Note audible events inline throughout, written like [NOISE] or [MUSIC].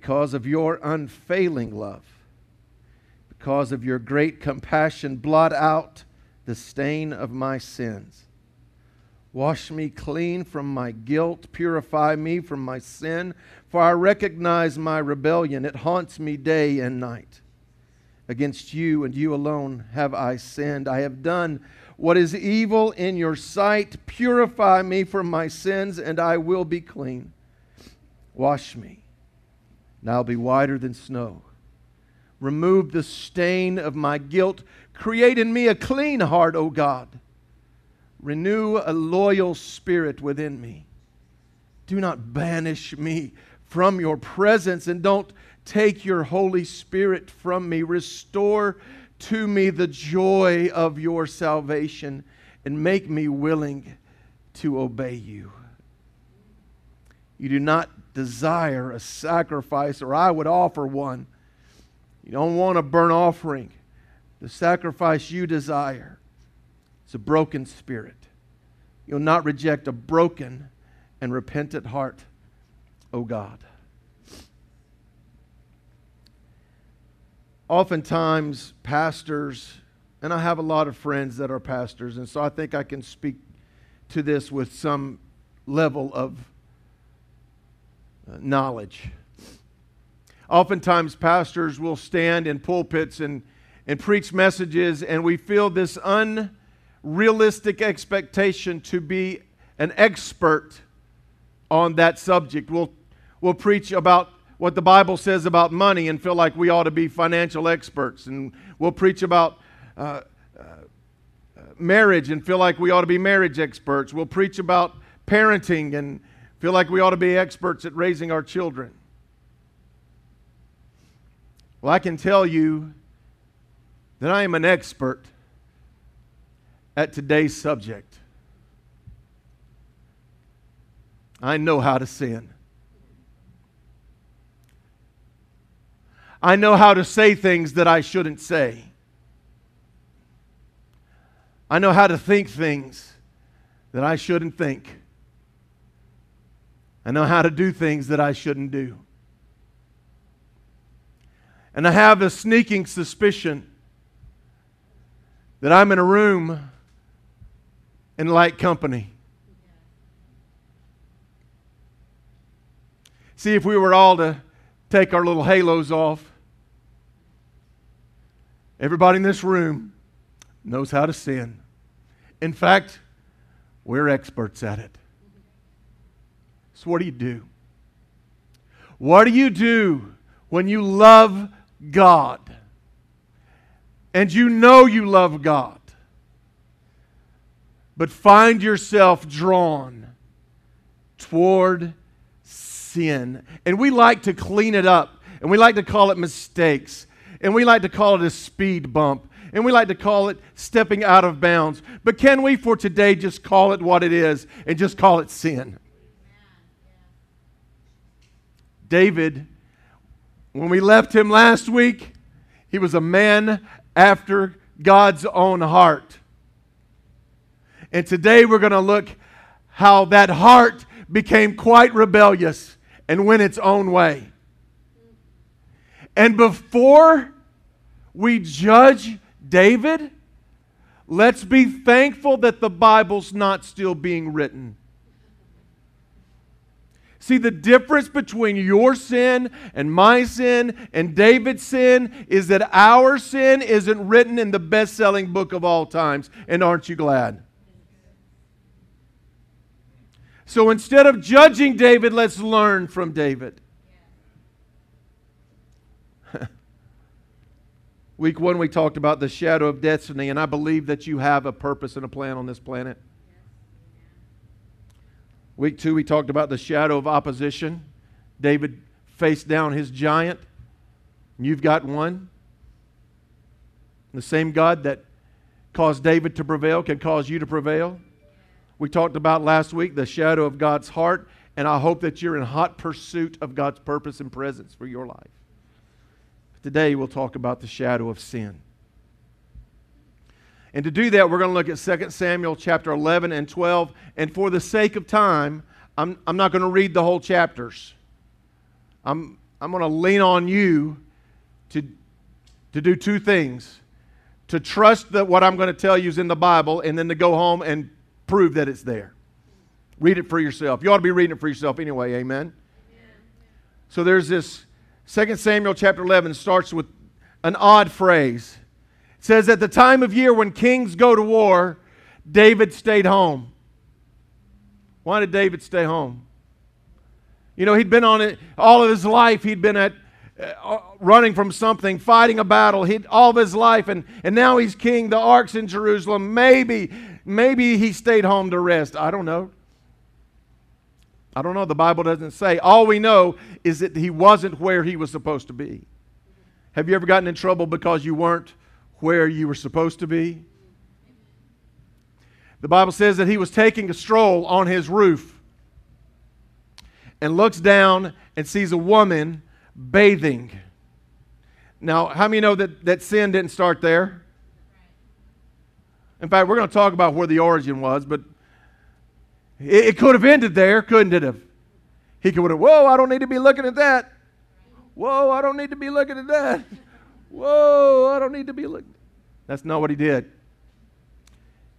Because of your unfailing love, because of your great compassion, blot out the stain of my sins. Wash me clean from my guilt, purify me from my sin, for I recognize my rebellion. It haunts me day and night. Against you and you alone have I sinned. I have done what is evil in your sight. Purify me from my sins, and I will be clean. Wash me, and I'll be whiter than snow. Remove the stain of my guilt. Create in me a clean heart, O God. Renew a loyal spirit within me. Do not banish me from your presence, and don't take your Holy Spirit from me. Restore to me the joy of your salvation and make me willing to obey you. You do not desire a sacrifice, or I would offer one. You don't want a burnt offering. The sacrifice you desire is a broken spirit. You'll not reject a broken and repentant heart, O God. oftentimes pastors, and I have a lot of friends that are pastors, and so I think I can speak to this with some level of knowledge. Oftentimes, pastors will stand in pulpits and, and preach messages, and we feel this unrealistic expectation to be an expert on that subject. We'll, we'll preach about what the Bible says about money and feel like we ought to be financial experts. And we'll preach about uh, uh, marriage and feel like we ought to be marriage experts. We'll preach about parenting and feel like we ought to be experts at raising our children. Well, I can tell you that I am an expert at today's subject. I know how to sin. I know how to say things that I shouldn't say. I know how to think things that I shouldn't think. I know how to do things that I shouldn't do. And I have a sneaking suspicion that I'm in a room in light company. See, if we were all to take our little halos off. Everybody in this room knows how to sin. In fact, we're experts at it. So, what do you do? What do you do when you love God and you know you love God, but find yourself drawn toward sin. And we like to clean it up, and we like to call it mistakes, and we like to call it a speed bump, and we like to call it stepping out of bounds. But can we, for today, just call it what it is and just call it sin? David, when we left him last week, he was a man after God's own heart. And today we're going to look how that heart became quite rebellious and went its own way. And before we judge David, let's be thankful that the Bible's not still being written. See, the difference between your sin and my sin and David's sin is that our sin isn't written in the best selling book of all times. And aren't you glad? So instead of judging David, let's learn from David. [LAUGHS] Week one, we talked about the shadow of destiny, and I believe that you have a purpose and a plan on this planet. Week two, we talked about the shadow of opposition. David faced down his giant. You've got one. The same God that caused David to prevail can cause you to prevail. We talked about last week the shadow of God's heart, and I hope that you're in hot pursuit of God's purpose and presence for your life. Today we'll talk about the shadow of sin. And to do that, we're going to look at 2 Samuel chapter 11 and 12. And for the sake of time, I'm, I'm not going to read the whole chapters. I'm, I'm going to lean on you to, to do two things to trust that what I'm going to tell you is in the Bible, and then to go home and prove that it's there. Read it for yourself. You ought to be reading it for yourself anyway, amen? So there's this 2 Samuel chapter 11 starts with an odd phrase. Says, At the time of year when kings go to war, David stayed home. Why did David stay home? You know, he'd been on it all of his life. He'd been at uh, running from something, fighting a battle he'd, all of his life, and, and now he's king. The ark's in Jerusalem. Maybe, maybe he stayed home to rest. I don't know. I don't know. The Bible doesn't say. All we know is that he wasn't where he was supposed to be. Have you ever gotten in trouble because you weren't where you were supposed to be? The Bible says that he was taking a stroll on his roof and looks down and sees a woman bathing. Now, how many know that, that sin didn't start there? In fact, we're going to talk about where the origin was, but it, it could have ended there, couldn't it have? He could have, whoa, I don't need to be looking at that. Whoa, I don't need to be looking at that. [LAUGHS] Whoa, I don't need to be looking. That's not what he did.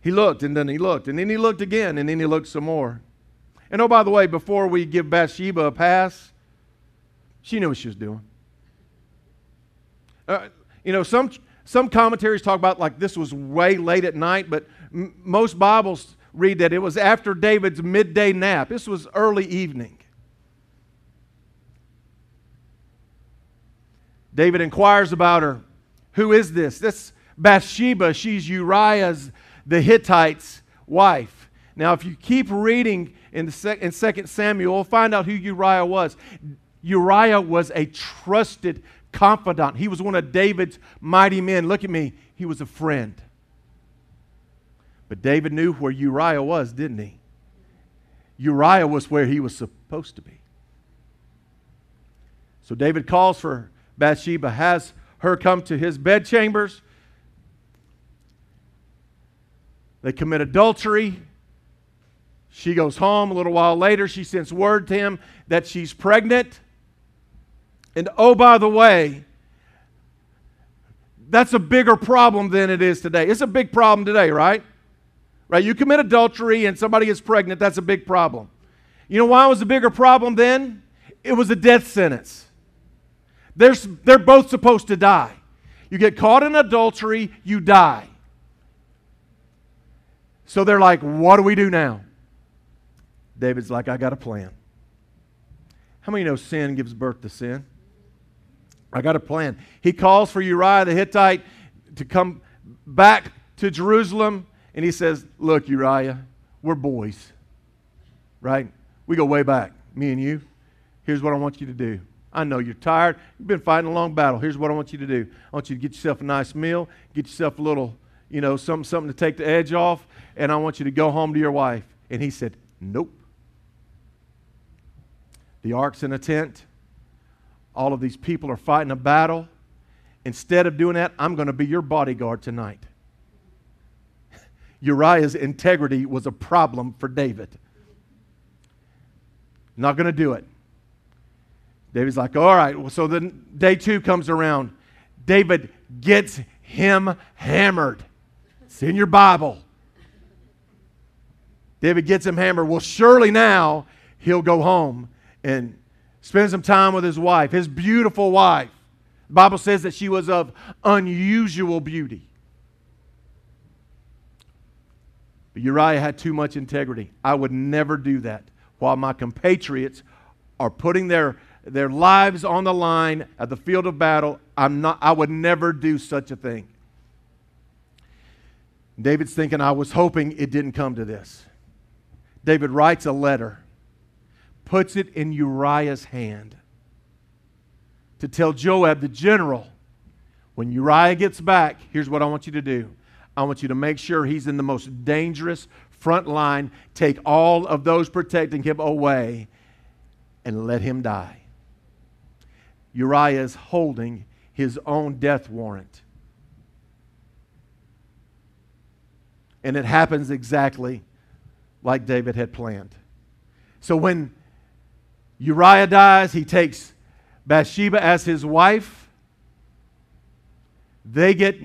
He looked and then he looked and then he looked again and then he looked some more. And oh, by the way, before we give Bathsheba a pass, she knew what she was doing. Uh, you know, some, some commentaries talk about like this was way late at night, but m- most Bibles read that it was after David's midday nap. This was early evening. David inquires about her. Who is this? This Bathsheba. She's Uriah's the Hittite's wife. Now, if you keep reading in, the sec- in 2 Samuel, find out who Uriah was. Uriah was a trusted confidant. He was one of David's mighty men. Look at me, he was a friend. But David knew where Uriah was, didn't he? Uriah was where he was supposed to be. So David calls for Bathsheba, has her come to his bedchambers. They commit adultery. She goes home. A little while later, she sends word to him that she's pregnant. And oh, by the way, that's a bigger problem than it is today. It's a big problem today, right? Right? You commit adultery and somebody gets pregnant, that's a big problem. You know why it was a bigger problem then? It was a death sentence. They're, they're both supposed to die. You get caught in adultery, you die. So they're like, what do we do now? David's like, I got a plan. How many know sin gives birth to sin? I got a plan. He calls for Uriah the Hittite to come back to Jerusalem, and he says, Look, Uriah, we're boys, right? We go way back, me and you. Here's what I want you to do. I know you're tired. You've been fighting a long battle. Here's what I want you to do. I want you to get yourself a nice meal, get yourself a little, you know, something, something to take the edge off, and I want you to go home to your wife. And he said, Nope. The ark's in a tent. All of these people are fighting a battle. Instead of doing that, I'm going to be your bodyguard tonight. [LAUGHS] Uriah's integrity was a problem for David. Not going to do it. David's like, all right. Well, so then day two comes around. David gets him hammered. It's in your Bible. David gets him hammered. Well, surely now he'll go home and spend some time with his wife, his beautiful wife. The Bible says that she was of unusual beauty. But Uriah had too much integrity. I would never do that while my compatriots are putting their, their lives on the line at the field of battle. I'm not, I would never do such a thing. David's thinking, I was hoping it didn't come to this. David writes a letter, puts it in Uriah's hand to tell Joab, the general, when Uriah gets back, here's what I want you to do. I want you to make sure he's in the most dangerous front line. Take all of those protecting him away and let him die. Uriah is holding his own death warrant. And it happens exactly like David had planned. So when Uriah dies, he takes Bathsheba as his wife. They get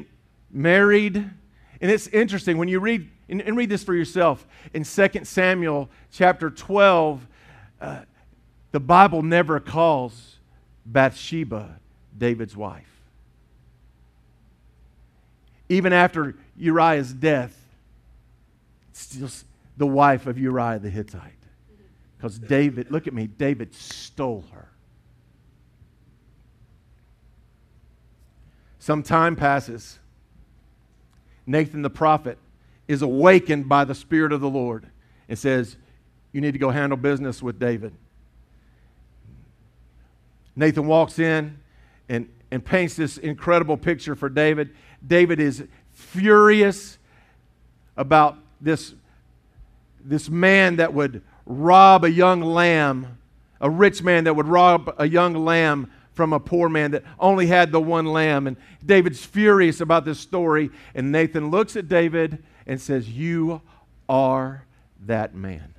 married. And it's interesting when you read and, and read this for yourself in 2 Samuel chapter 12, uh, the Bible never calls Bathsheba David's wife. Even after Uriah's death, still the wife of Uriah the Hittite. Because David, look at me, David stole her. Some time passes. Nathan the prophet is awakened by the Spirit of the Lord and says, You need to go handle business with David. Nathan walks in and, and paints this incredible picture for David. David is furious about this, this man that would rob a young lamb, a rich man that would rob a young lamb from a poor man that only had the one lamb. And David's furious about this story. And Nathan looks at David and says, You are that man.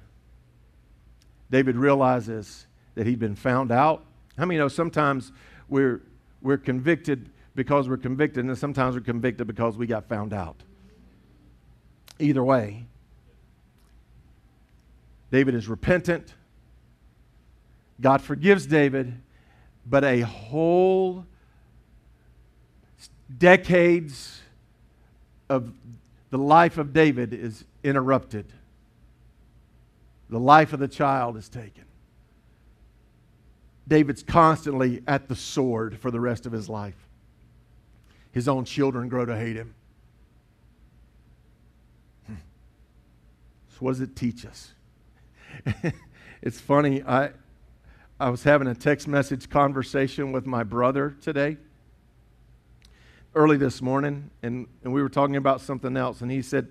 David realizes that he'd been found out. How many know sometimes we're, we're convicted because we're convicted, and sometimes we're convicted because we got found out? Either way, David is repentant. God forgives David, but a whole decades of the life of David is interrupted. The life of the child is taken. David's constantly at the sword for the rest of his life. His own children grow to hate him. Hmm. So, what does it teach us? [LAUGHS] it's funny. I, I was having a text message conversation with my brother today early this morning, and, and we were talking about something else. And he said,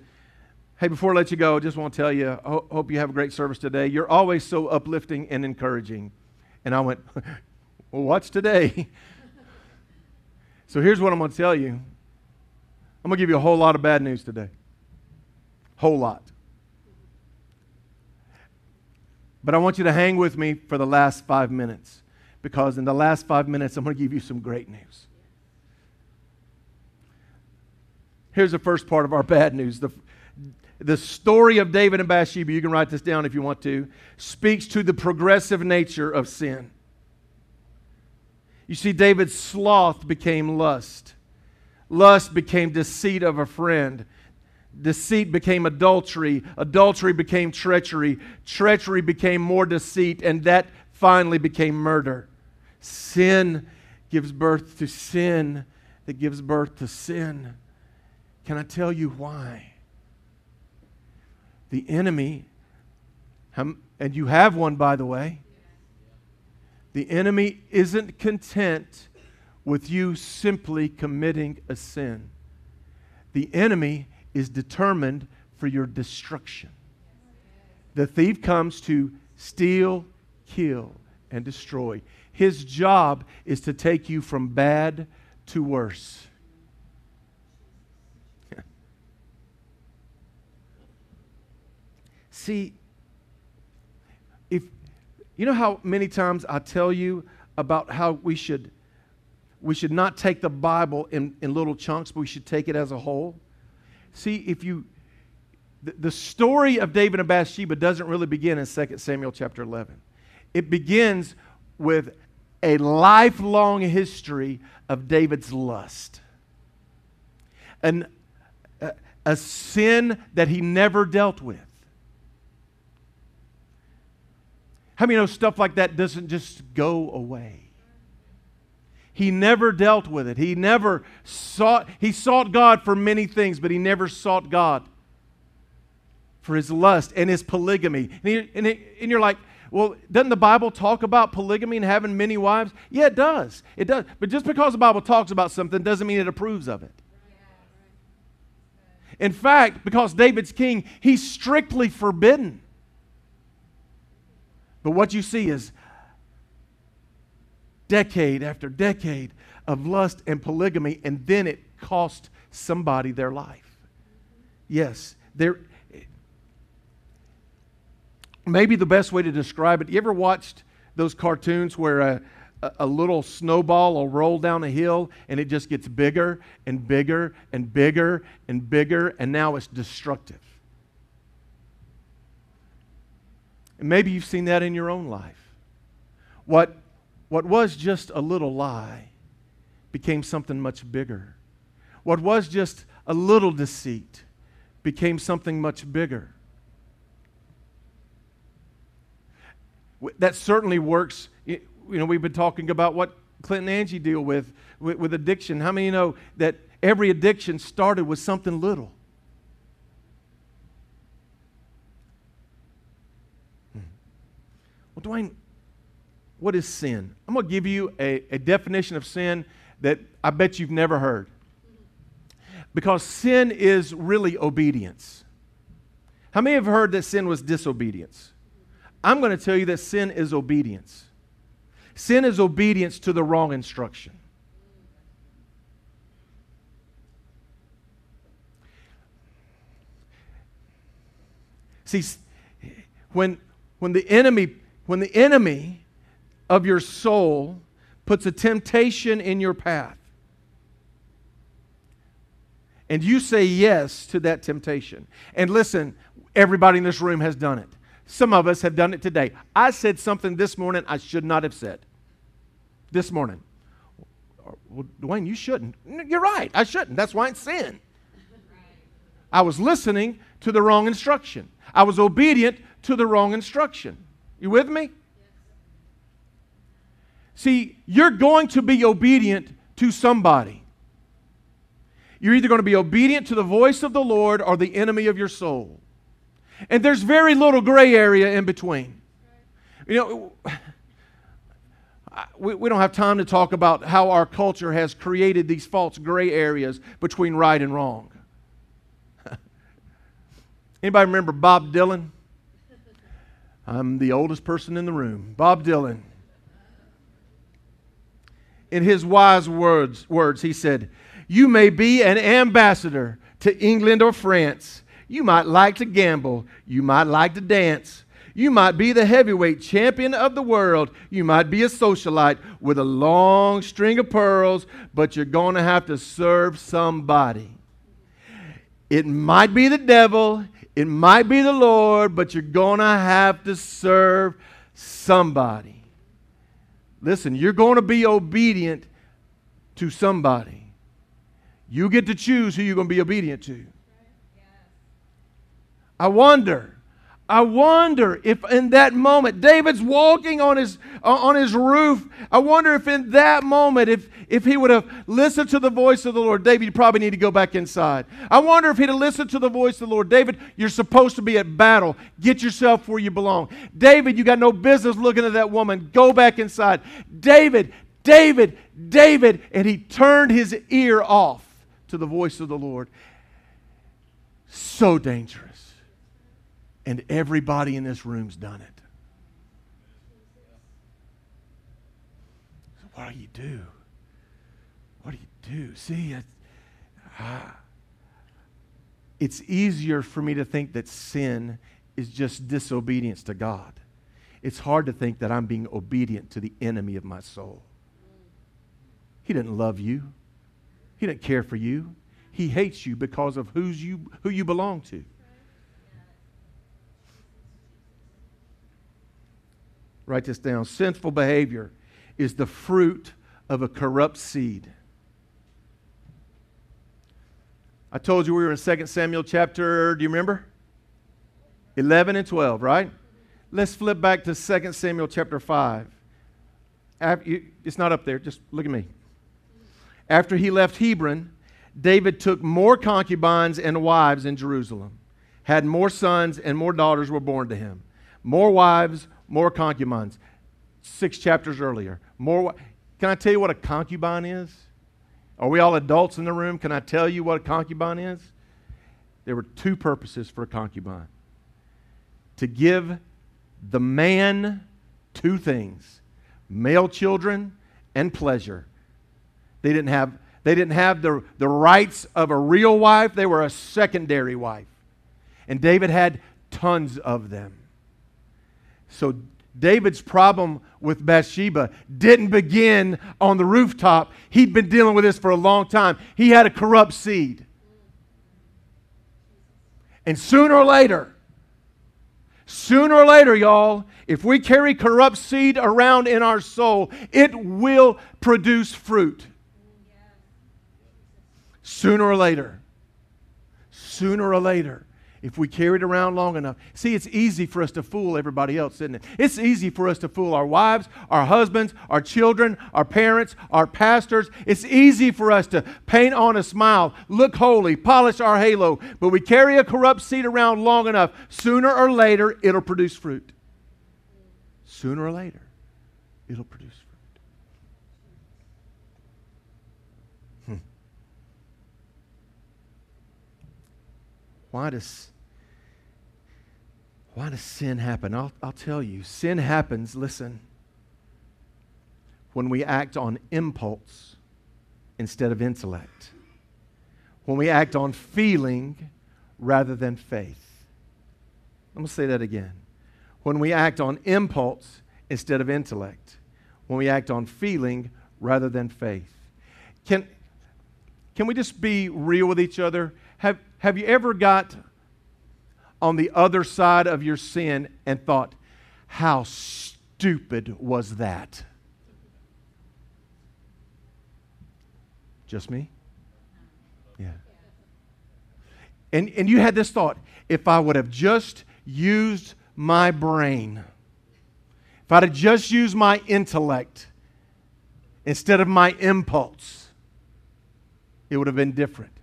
Hey, before I let you go, I just want to tell you, I ho- hope you have a great service today. You're always so uplifting and encouraging. And I went, [LAUGHS] Well, what's today? [LAUGHS] so here's what I'm going to tell you I'm going to give you a whole lot of bad news today. Whole lot. But I want you to hang with me for the last five minutes because in the last five minutes, I'm going to give you some great news. Here's the first part of our bad news. The, the story of David and Bathsheba, you can write this down if you want to, speaks to the progressive nature of sin. You see, David's sloth became lust. Lust became deceit of a friend. Deceit became adultery. Adultery became treachery. Treachery became more deceit. And that finally became murder. Sin gives birth to sin that gives birth to sin. Can I tell you why? The enemy, and you have one, by the way, the enemy isn't content with you simply committing a sin. The enemy is determined for your destruction. The thief comes to steal, kill, and destroy. His job is to take you from bad to worse. See, if you know how many times I tell you about how we should we should not take the Bible in, in little chunks, but we should take it as a whole. See, if you the, the story of David and Bathsheba doesn't really begin in 2 Samuel chapter 11. It begins with a lifelong history of David's lust. and a, a sin that he never dealt with. How many know stuff like that doesn't just go away? He never dealt with it. He never sought, he sought God for many things, but he never sought God for his lust and his polygamy. And, he, and, and you're like, well, doesn't the Bible talk about polygamy and having many wives? Yeah, it does. It does. But just because the Bible talks about something doesn't mean it approves of it. In fact, because David's king, he's strictly forbidden but what you see is decade after decade of lust and polygamy, and then it cost somebody their life. Yes, there. maybe the best way to describe it, you ever watched those cartoons where a, a little snowball will roll down a hill and it just gets bigger and bigger and bigger and bigger, and now it's destructive? And maybe you've seen that in your own life. What, what was just a little lie became something much bigger. What was just a little deceit became something much bigger. That certainly works. You know, we've been talking about what Clint and Angie deal with, with, with addiction. How many know that every addiction started with something little? Hmm. Well, Dwayne, what is sin? I'm going to give you a, a definition of sin that I bet you've never heard. Because sin is really obedience. How many have heard that sin was disobedience? I'm going to tell you that sin is obedience. Sin is obedience to the wrong instruction. See, when, when the enemy, when the enemy of your soul puts a temptation in your path, and you say yes to that temptation. And listen, everybody in this room has done it. Some of us have done it today. I said something this morning I should not have said. This morning. Well, Dwayne, you shouldn't. You're right. I shouldn't. That's why it's sin. I was listening to the wrong instruction. I was obedient to the wrong instruction. You with me? See, you're going to be obedient to somebody. You're either going to be obedient to the voice of the Lord or the enemy of your soul. And there's very little gray area in between. You know, [SIGHS] we, we don't have time to talk about how our culture has created these false gray areas between right and wrong. [LAUGHS] Anybody remember Bob Dylan? I'm the oldest person in the room. Bob Dylan. In his wise words, words he said, You may be an ambassador to England or France you might like to gamble. You might like to dance. You might be the heavyweight champion of the world. You might be a socialite with a long string of pearls, but you're going to have to serve somebody. It might be the devil, it might be the Lord, but you're going to have to serve somebody. Listen, you're going to be obedient to somebody. You get to choose who you're going to be obedient to. I wonder. I wonder if in that moment, David's walking on his, on his roof. I wonder if in that moment, if, if he would have listened to the voice of the Lord, David, you probably need to go back inside. I wonder if he'd have listened to the voice of the Lord. David, you're supposed to be at battle. Get yourself where you belong. David, you got no business looking at that woman. Go back inside. David, David, David. And he turned his ear off to the voice of the Lord. So dangerous. And everybody in this room's done it. So what do you do? What do you do? See, ah, it's easier for me to think that sin is just disobedience to God. It's hard to think that I'm being obedient to the enemy of my soul. He didn't love you. He didn't care for you. He hates you because of who's you, who you belong to. Write this down. Sinful behavior is the fruit of a corrupt seed. I told you we were in 2 Samuel chapter, do you remember? 11 and 12, right? Let's flip back to 2 Samuel chapter 5. It's not up there, just look at me. After he left Hebron, David took more concubines and wives in Jerusalem, had more sons, and more daughters were born to him. More wives, more concubines. Six chapters earlier. More. Can I tell you what a concubine is? Are we all adults in the room? Can I tell you what a concubine is? There were two purposes for a concubine to give the man two things male children and pleasure. They didn't have, they didn't have the, the rights of a real wife, they were a secondary wife. And David had tons of them. So David's problem with Bathsheba didn't begin on the rooftop. He'd been dealing with this for a long time. He had a corrupt seed. And sooner or later, sooner or later, y'all, if we carry corrupt seed around in our soul, it will produce fruit. Sooner or later. Sooner or later if we carry it around long enough. See, it's easy for us to fool everybody else, isn't it? It's easy for us to fool our wives, our husbands, our children, our parents, our pastors. It's easy for us to paint on a smile, look holy, polish our halo, but we carry a corrupt seed around long enough, sooner or later, it'll produce fruit. Sooner or later, it'll produce fruit. Hmm. Why does why does sin happen? I'll, I'll tell you. Sin happens, listen, when we act on impulse instead of intellect, when we act on feeling rather than faith. I'm going to say that again. When we act on impulse instead of intellect, when we act on feeling rather than faith. Can, can we just be real with each other? Have, have you ever got on the other side of your sin and thought, how stupid was that? Just me? Yeah. And, and you had this thought if I would have just used my brain, if I'd have just used my intellect instead of my impulse, it would have been different.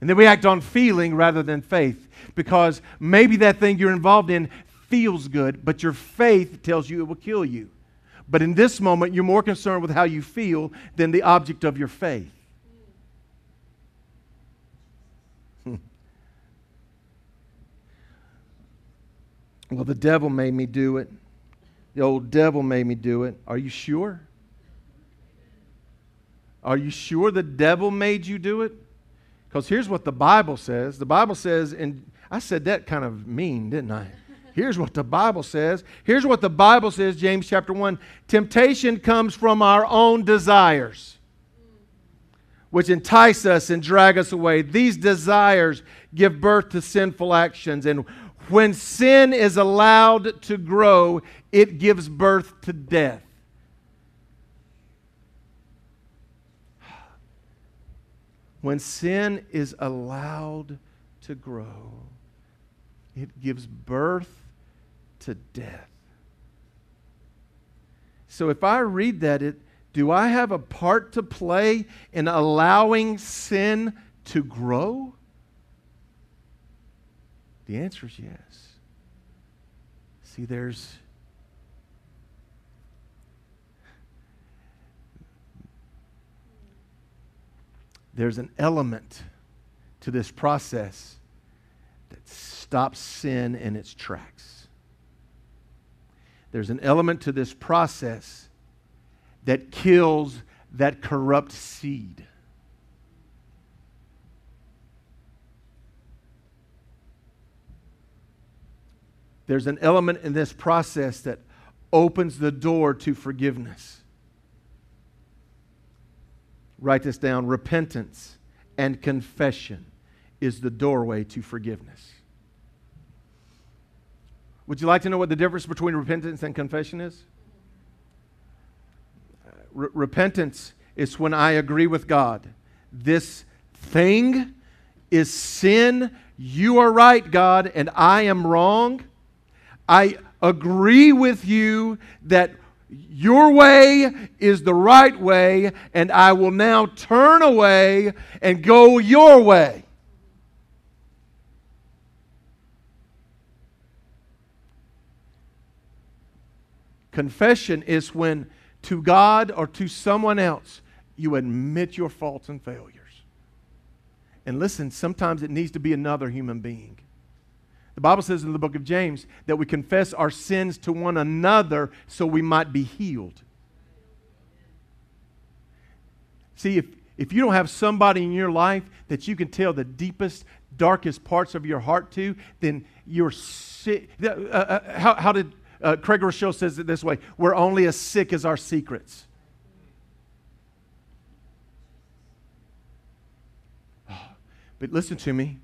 And then we act on feeling rather than faith because maybe that thing you're involved in feels good, but your faith tells you it will kill you. But in this moment, you're more concerned with how you feel than the object of your faith. Hmm. well, the devil made me do it. The old devil made me do it. Are you sure? Are you sure the devil made you do it? Because here's what the Bible says. The Bible says, and I said that kind of mean, didn't I? [LAUGHS] Here's what the Bible says. Here's what the Bible says, James chapter 1. Temptation comes from our own desires, which entice us and drag us away. These desires give birth to sinful actions. And when sin is allowed to grow, it gives birth to death. When sin is allowed to grow, it gives birth to death. So if I read that, it, do I have a part to play in allowing sin to grow? The answer is yes. See, there's there's an element to this process that stops sin in its tracks. There's an element to this process that kills that corrupt seed. There's an element in this process that opens the door to forgiveness. Write this down repentance and confession is the doorway to forgiveness. Would you like to know what the difference between repentance and confession is? Uh, R- repentance is when I agree with God. This thing is sin. You are right, God, and I am wrong. I agree with you that your way is the right way, and I will now turn away and go your way. Confession is when to God or to someone else you admit your faults and failures. And listen, sometimes it needs to be another human being. The Bible says in the book of James that we confess our sins to one another so we might be healed. See, if, if you don't have somebody in your life that you can tell the deepest, darkest parts of your heart to, then you're sick. Uh, uh, how, how, did uh, Craig Groeschel says it this way? We're only as sick as our secrets. [SIGHS] But listen to me.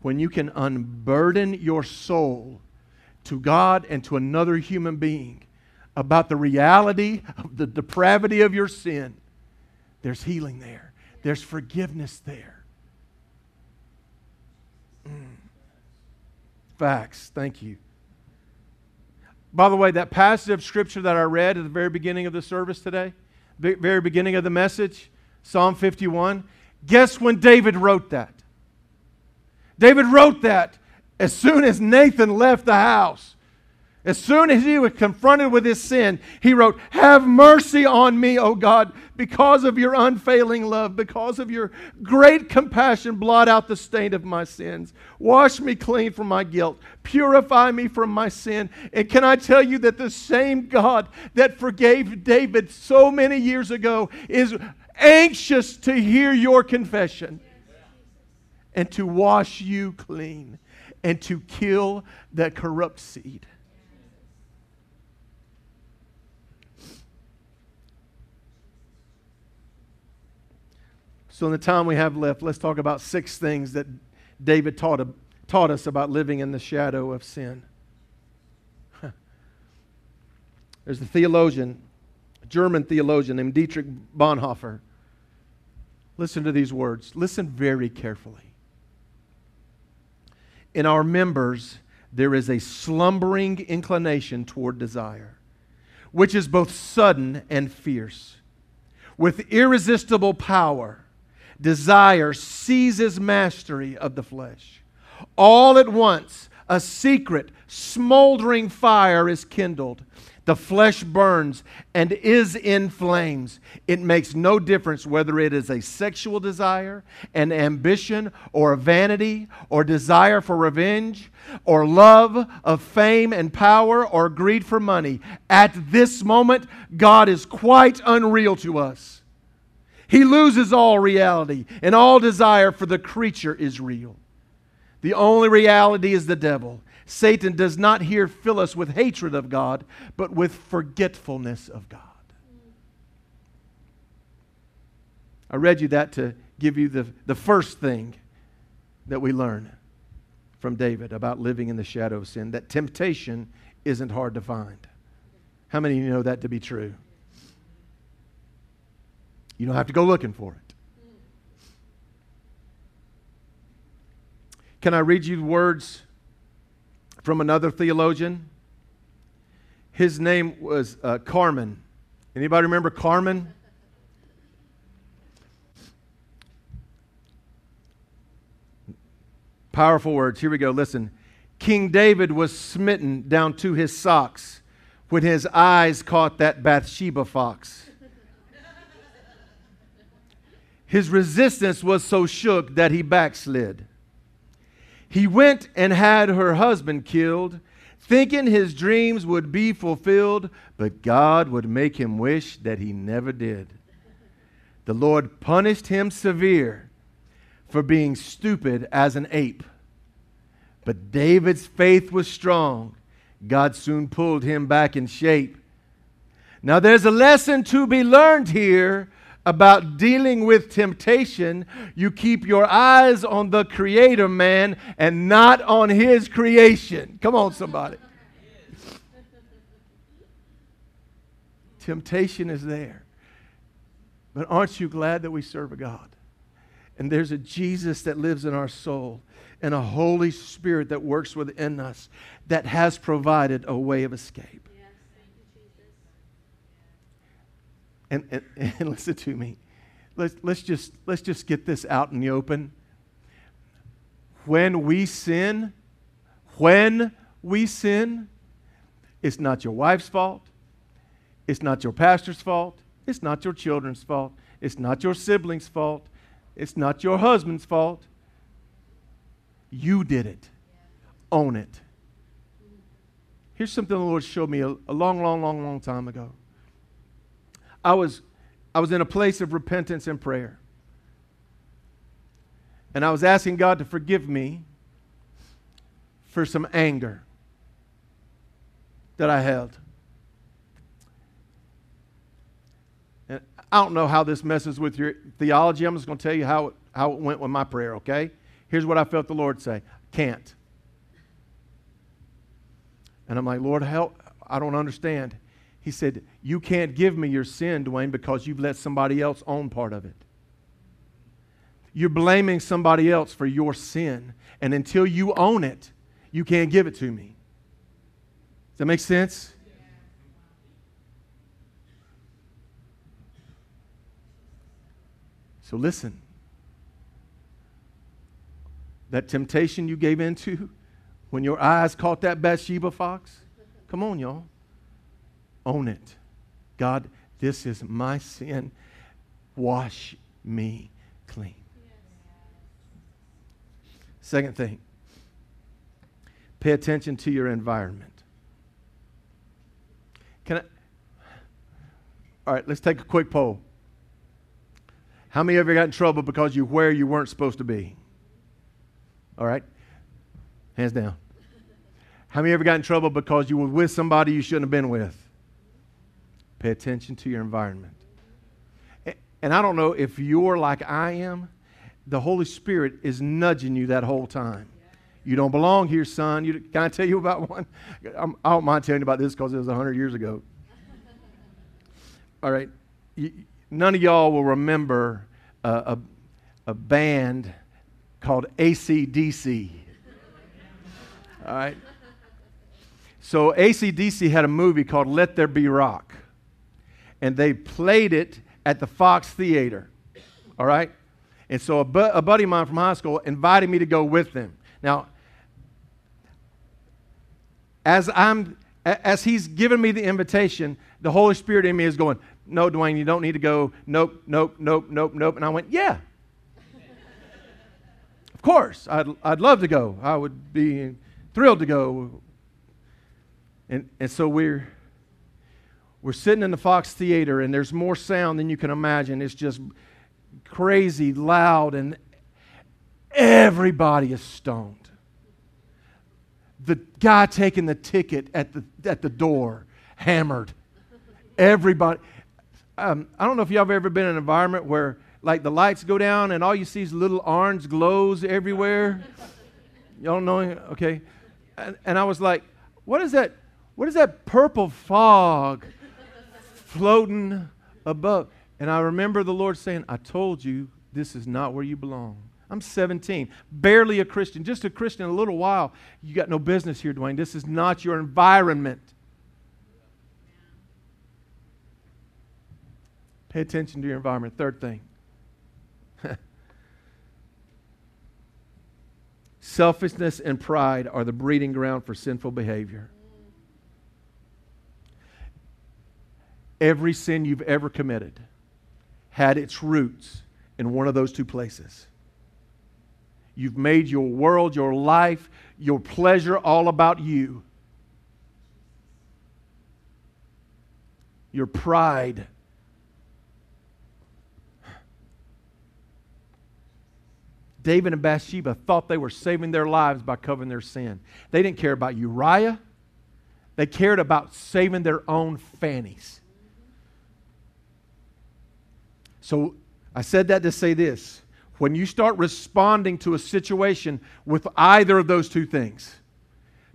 When you can unburden your soul to God and to another human being about the reality of the depravity of your sin, there's healing there, there's forgiveness there. Mm. Facts. Thank you. By the way, that passage of scripture that I read at the very beginning of the service today, very beginning of the message, Psalm 51, guess when David wrote that? David wrote that as soon as Nathan left the house. As soon as he was confronted with his sin, he wrote, Have mercy on me, O God, because of your unfailing love, because of your great compassion, blot out the stain of my sins. Wash me clean from my guilt. Purify me from my sin. And can I tell you that the same God that forgave David so many years ago is anxious to hear your confession and to wash you clean and to kill that corrupt seed. So, in the time we have left, let's talk about six things that David taught, taught us about living in the shadow of sin. [LAUGHS] There's a theologian, a German theologian named Dietrich Bonhoeffer. Listen to these words. Listen very carefully. In our members, there is a slumbering inclination toward desire, which is both sudden and fierce, with irresistible power desire seizes mastery of the flesh. All at once, a secret, smoldering fire is kindled. The flesh burns and is in flames. It makes no difference whether it is a sexual desire, an ambition, or a vanity, or desire for revenge, or love of fame and power, or greed for money. At this moment, God is quite unreal to us. He loses all reality, and all desire for the creature is real. The only reality is the devil. Satan does not here fill us with hatred of God, but with forgetfulness of God. I read you that to give you the, the first thing that we learn from David about living in the shadow of sin that temptation isn't hard to find. How many of you know that to be true? You don't have to go looking for it. Can I read you the words from another theologian? His name was uh, Carmen. Anybody remember Carmen? Powerful words. Here we go. Listen. King David was smitten down to his socks when his eyes caught that Bathsheba fox. His resistance was so shook that he backslid. He went and had her husband killed, thinking his dreams would be fulfilled, but God would make him wish that he never did. The Lord punished him severe for being stupid as an ape. But David's faith was strong. God soon pulled him back in shape. Now, there's a lesson to be learned here about dealing with temptation, you keep your eyes on the Creator man and not on his creation. Come on, somebody. Temptation is there. But aren't you glad that we serve a God? And there's a Jesus that lives in our soul and a Holy Spirit that works within us that has provided a way of escape. And, and, and [LAUGHS] listen to me. Let's, let's, just, let's just get this out in the open. When we sin, when we sin, it's not your wife's fault. It's not your pastor's fault. It's not your children's fault. It's not your sibling's fault. It's not your husband's fault. You did it. Own it. Here's something the Lord showed me a, a long, long, long, long time ago. I was, I was in a place of repentance and prayer. And I was asking God to forgive me for some anger that I held. And I don't know how this messes with your theology. I'm just going to tell you how, how it went with my prayer, okay? Here's what I felt the Lord say can't. And I'm like, Lord, help. I don't understand. He said, You can't give me your sin, Dwayne, because you've let somebody else own part of it. You're blaming somebody else for your sin. And until you own it, you can't give it to me. Does that make sense? So listen. That temptation you gave into when your eyes caught that Bathsheba fox, come on, y'all. Own it. God, this is my sin. Wash me clean. Second thing, pay attention to your environment. Can I? All right, let's take a quick poll. How many of you got in trouble because you were where you weren't supposed to be? All right, hands down. How many of you ever got in trouble because you were with somebody you shouldn't have been with? Pay attention to your environment. And I don't know if you're like I am, the Holy Spirit is nudging you that whole time. You don't belong here, son. You, can I tell you about one? [LAUGHS] I'm, I do not mind telling you about this because it was 100 years ago. All right. You, none of y'all will remember a, a band called ACDC. All right. So ACDC had a movie called Let There Be Rock. And they played it at the Fox Theater. All right? And so a, bu- a buddy of mine from high school invited me to go with them. Now, as I'm as he's giving me the invitation, the Holy Spirit in me is going, No, Dwayne, you don't need to go. Nope, nope, nope, nope, nope. And I went, Yeah. [LAUGHS] of course, I'd, I'd love to go. I would be thrilled to go. And, and so we're, we're sitting in the Fox Theater, and there's more sound than you can imagine. It's just crazy, loud, and everybody is stoned. The guy taking the ticket at the, at the door, hammered. Everybody. Um, I don't know if y'all have ever been in an environment where, like, the lights go down and all you see is little orange glows everywhere. Y'all know? Okay. And, and I was like, what is that? What is that purple fog floating above? And I remember the Lord saying, I told you this is not where you belong. I'm 17, barely a Christian, just a Christian a little while. You got no business here, Dwayne. This is not your environment. Pay attention to your environment. Third thing [LAUGHS] selfishness and pride are the breeding ground for sinful behavior. Every sin you've ever committed had its roots in one of those two places. You've made your world, your life, your pleasure all about you. Your pride. David and Bathsheba thought they were saving their lives by covering their sin. They didn't care about Uriah, they cared about saving their own fannies. So I said that to say this. When you start responding to a situation with either of those two things,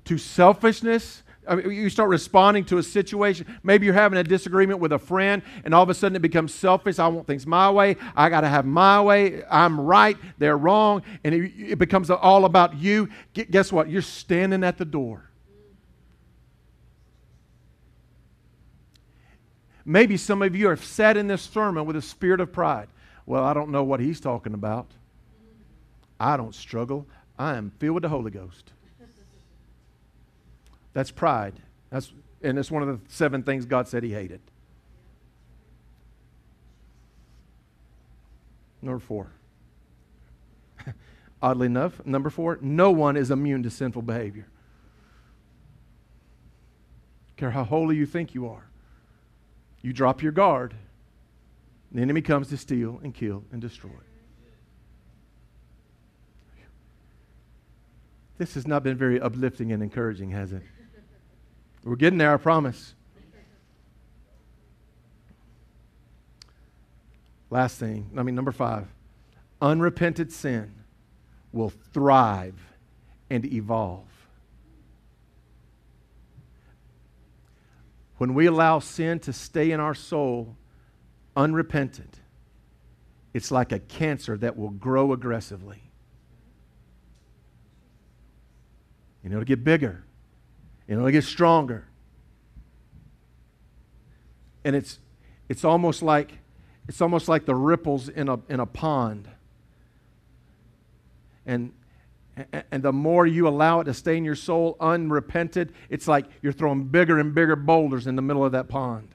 to selfishness, I mean, you start responding to a situation. Maybe you're having a disagreement with a friend, and all of a sudden it becomes selfish. I want things my way. I got to have my way. I'm right. They're wrong. And it, it becomes all about you. Guess what? You're standing at the door. Maybe some of you have sat in this sermon with a spirit of pride. Well, I don't know what he's talking about. I don't struggle. I am filled with the Holy Ghost. That's pride. That's, and it's one of the seven things God said he hated. Number four. [LAUGHS] Oddly enough, number four, no one is immune to sinful behavior. Care how holy you think you are. You drop your guard, the enemy comes to steal and kill and destroy. This has not been very uplifting and encouraging, has it? We're getting there, I promise. Last thing, I mean, number five unrepented sin will thrive and evolve. When we allow sin to stay in our soul unrepented, it's like a cancer that will grow aggressively. You know, to get bigger, know, to get stronger. And it's, it's almost like it's almost like the ripples in a, in a pond. And, and the more you allow it to stay in your soul unrepented, it's like you're throwing bigger and bigger boulders in the middle of that pond.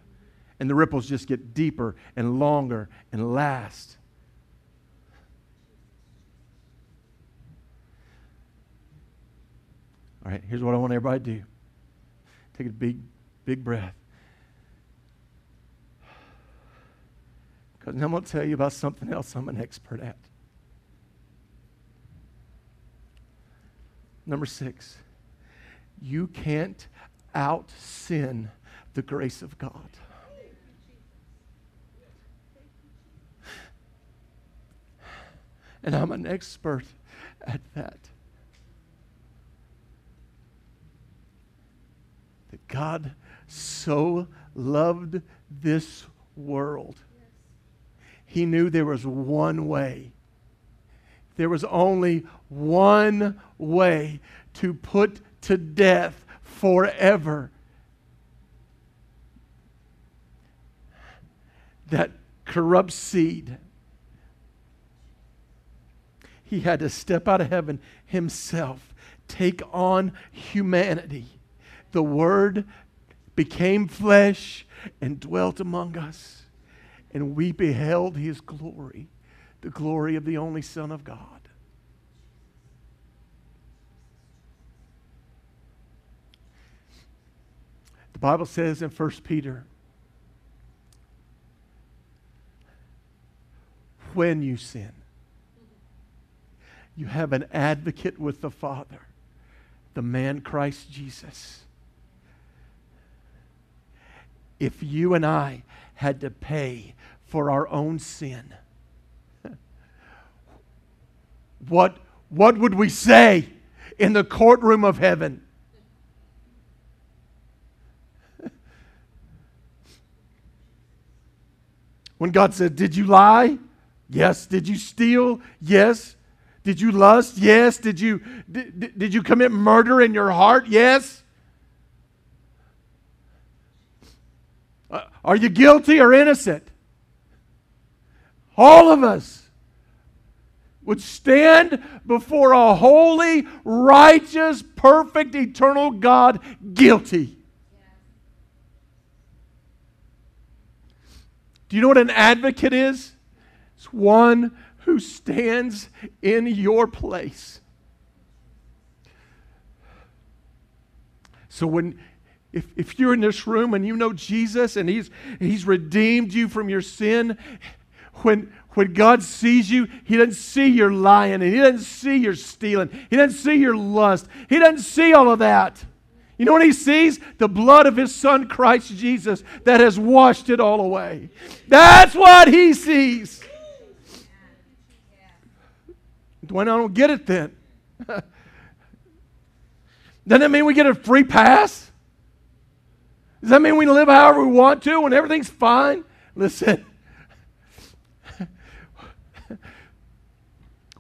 And the ripples just get deeper and longer and last. All right, here's what I want everybody to do take a big, big breath. [SIGHS] Because I'm going to tell you about something else I'm an expert at. Number six, you can't out sin the grace of God. And I'm an expert at that. That God so loved this world he knew there was one way. There was only one way to put to death forever that corrupt seed. He had to step out of heaven himself, take on humanity. The Word became flesh and dwelt among us and we beheld his glory, the glory of the only Son of God. The Bible says in 1 Peter, when you sin, you have an advocate with the Father, the man Christ Jesus. If you and I had to pay for our own sin. What, what would we say in the courtroom of heaven? When God said, Did you lie? Yes. Did you steal? Yes. Did you lust? Yes. Did you, did, did you commit murder in your heart? Yes. Uh, are you guilty or innocent? All of us would stand before a holy, righteous, perfect, eternal God guilty. Do you know what an advocate is? It's one who stands in your place. So when if, if you're in this room and you know Jesus and he's, he's redeemed you from your sin, when, when God sees you, He doesn't see your lying and He doesn't see your stealing. He doesn't see your lust. He doesn't see all of that. You know what He sees? The blood of His Son, Christ Jesus, that has washed it all away. That's what He sees. Dwayne, I don't get it then. [LAUGHS] Doesn't that mean we get a free pass? Does that mean we live however we want to and everything's fine? Listen,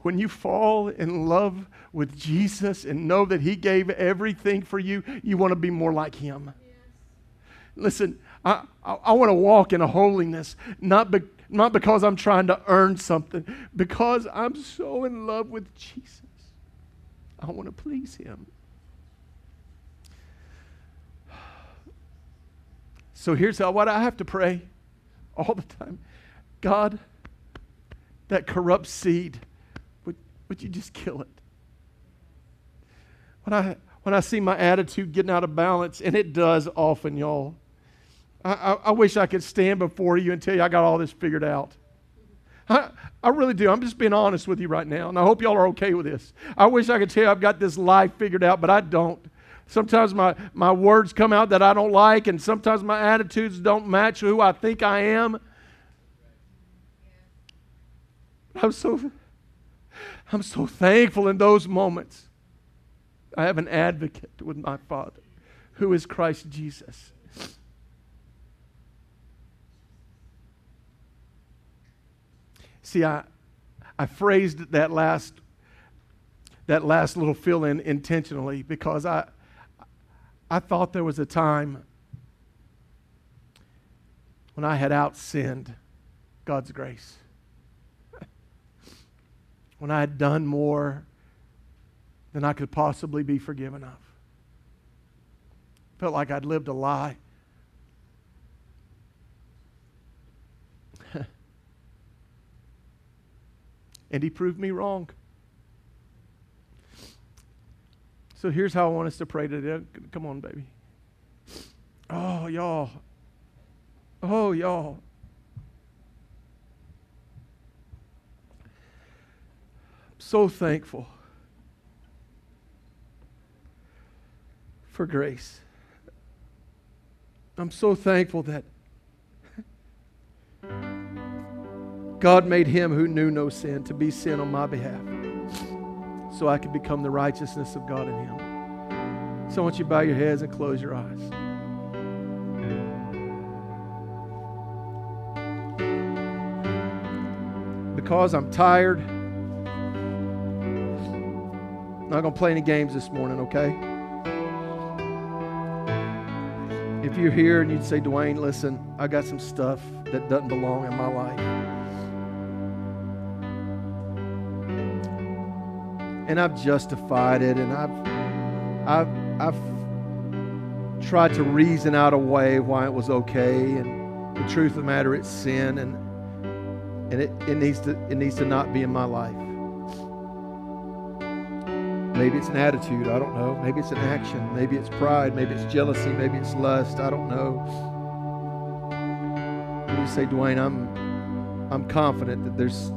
when you fall in love with Jesus and know that He gave everything for you, you want to be more like Him. Yes. Listen, I, I, I want to walk in a holiness, not, be, not because I'm trying to earn something, because I'm so in love with Jesus. I want to please Him. So here's how, what I have to pray all the time God, that corrupt seed would you just kill it? When I, when I see my attitude getting out of balance, and it does often, y'all, I, I, I wish I could stand before you and tell you I got all this figured out. I, I really do. I'm just being honest with you right now, and I hope y'all are okay with this. I wish I could tell you I've got this life figured out, but I don't. Sometimes my, my words come out that I don't like, and sometimes my attitudes don't match who I think I am. I'm so, I'm so thankful in those moments. I have an advocate with my Father, who is Christ Jesus. See, I, I phrased that last, that last little fill in intentionally because I, I thought there was a time when I had out sinned God's grace. When I had done more than I could possibly be forgiven of. Felt like I'd lived a lie. [LAUGHS] and he proved me wrong. So here's how I want us to pray today. Come on, baby. Oh, y'all. Oh, y'all. So thankful for grace. I'm so thankful that God made him who knew no sin to be sin on my behalf so I could become the righteousness of God in Him. So I want you to bow your heads and close your eyes. Because I'm tired, not going to play any games this morning, okay? If you're here and you'd say, Dwayne, listen, I got some stuff that doesn't belong in my life. and I've justified it, and I've, I've, I've tried to reason out a way why it was okay. And the truth of the matter, it's sin, and and it, it needs to it needs to not be in my life. Maybe it's an attitude, I don't know. Maybe it's an action. Maybe it's pride. Maybe it's jealousy. Maybe it's lust. I don't know. You say, Dwayne, I'm I'm confident that there's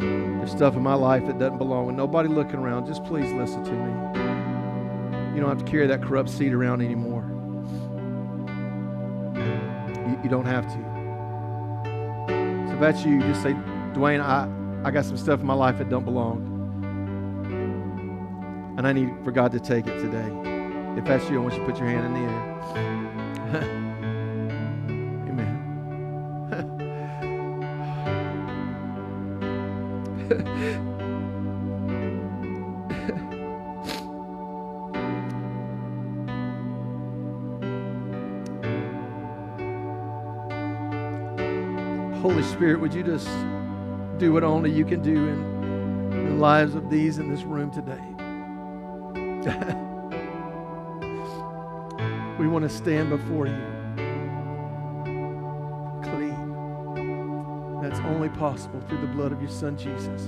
there's stuff in my life that doesn't belong. And nobody looking around, just please listen to me. You don't have to carry that corrupt seed around anymore. You, you don't have to. So if that's you, just say, Dwayne, I, I got some stuff in my life that don't belong. And I need for God to take it today. If that's you, I want you to put your hand in the air. [LAUGHS] Amen. [LAUGHS] Holy Spirit, would you just do what only you can do in, the lives of these in this room today? We want to stand before you clean. That's only possible through the blood of your Son, Jesus.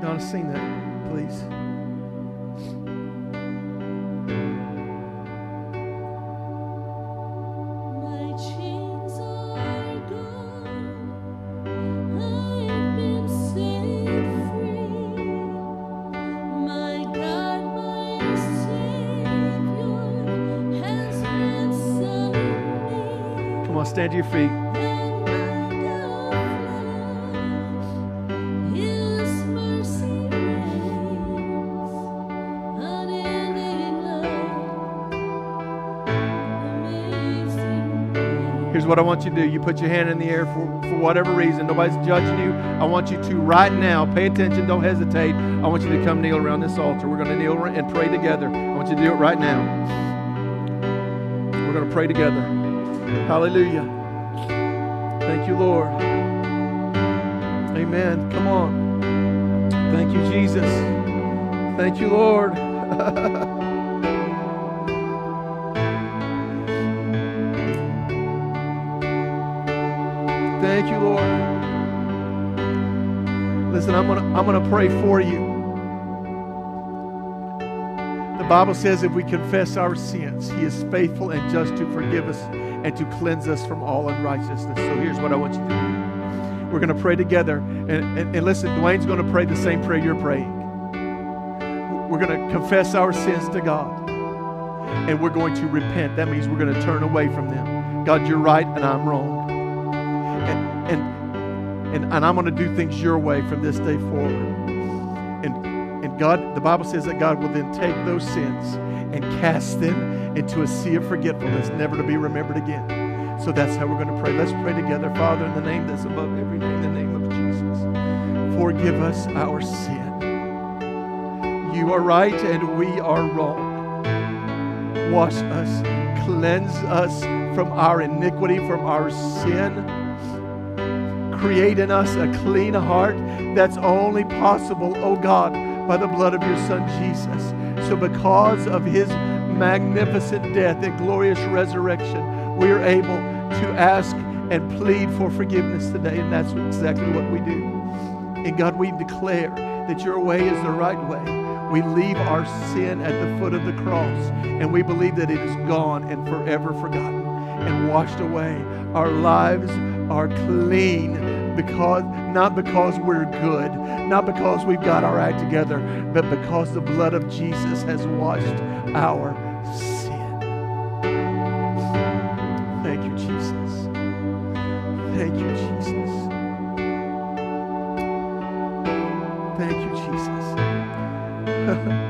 Donna, sing that, please. To your feet. Here's what I want you to do. You put your hand in the air for, for whatever reason. Nobody's judging you. I want you to, right now, pay attention. Don't hesitate. I want you to come kneel around this altar. We're going to kneel and pray together. I want you to do it right now. We're going to pray together. Hallelujah. Thank you, Lord. Amen. Come on. Thank you, Jesus. Thank you, Lord. [LAUGHS] Thank you, Lord. Listen, I'm to I'm to pray for you. The Bible says if we confess our sins, He is faithful and just to forgive us and to cleanse us from all unrighteousness. So here's what I want you to do. We're going to pray together. And, and, and listen, Dwayne's going to pray the same prayer you're praying. We're going to confess our sins to God. And we're going to repent. That means we're going to turn away from them. God, you're right and I'm wrong. And, and, and, and I'm going to do things your way from this day forward. And, and God, the Bible says that God will then take those sins and cast them into a sea of forgetfulness, never to be remembered again. So that's how we're going to pray. Let's pray together. Father, in the name that's above every name, the name of Jesus, forgive us our sin. You are right and we are wrong. Wash us, cleanse us from our iniquity, from our sin. Create in us a clean heart that's only possible, oh God, by the blood of your Son Jesus. So, because of his magnificent death and glorious resurrection, we are able to ask and plead for forgiveness today. And that's exactly what we do. And God, we declare that your way is the right way. We leave our sin at the foot of the cross and we believe that it is gone and forever forgotten and washed away. Our lives are clean because not because we're good, not because we've got our act together, but because the blood of Jesus has washed our sin. Thank you, Jesus. Thank you, Jesus. Thank you, Jesus. [LAUGHS]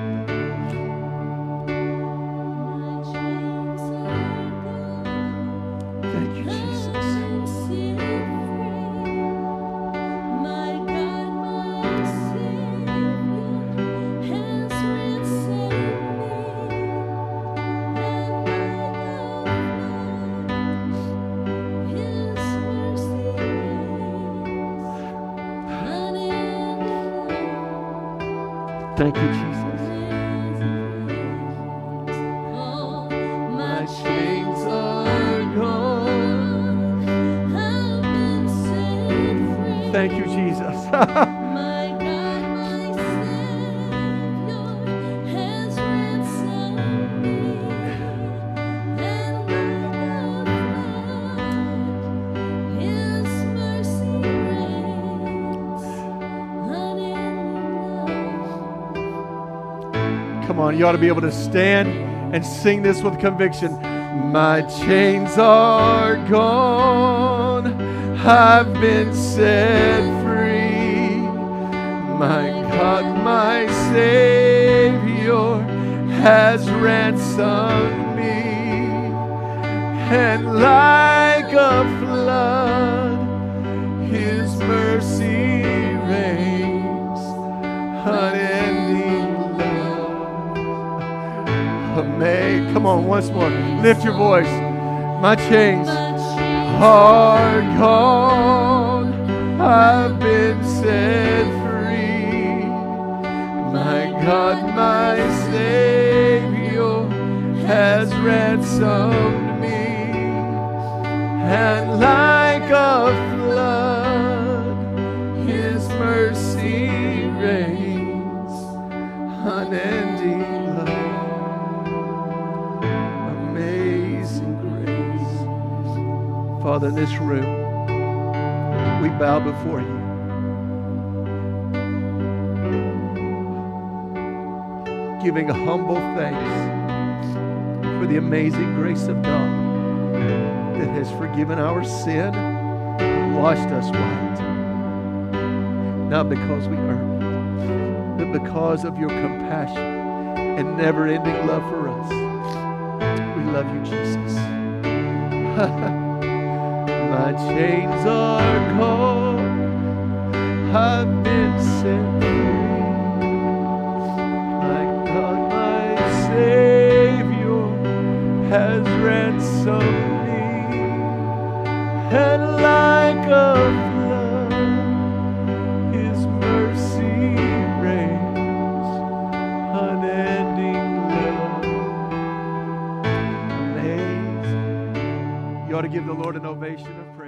you ought to be able to stand and sing this with conviction. My chains are gone, I've been set free. My God, my Savior has ransomed me, and like a flood, Amazing. Come on, once more. Lift your voice. My chains are gone. I've been set free. My God, my Savior has ransomed me. And like a flood, His mercy reigns. Unending Father, in this room, we bow before you. Giving humble thanks for the amazing grace of God that has forgiven our sin, washed us white. Not because we earned it, but because of your compassion and never ending love for us. We love you, Jesus. [LAUGHS] My chains are cold. I've been set free. Like God, my Savior has ransomed me, and like a Lord an ovation of praise.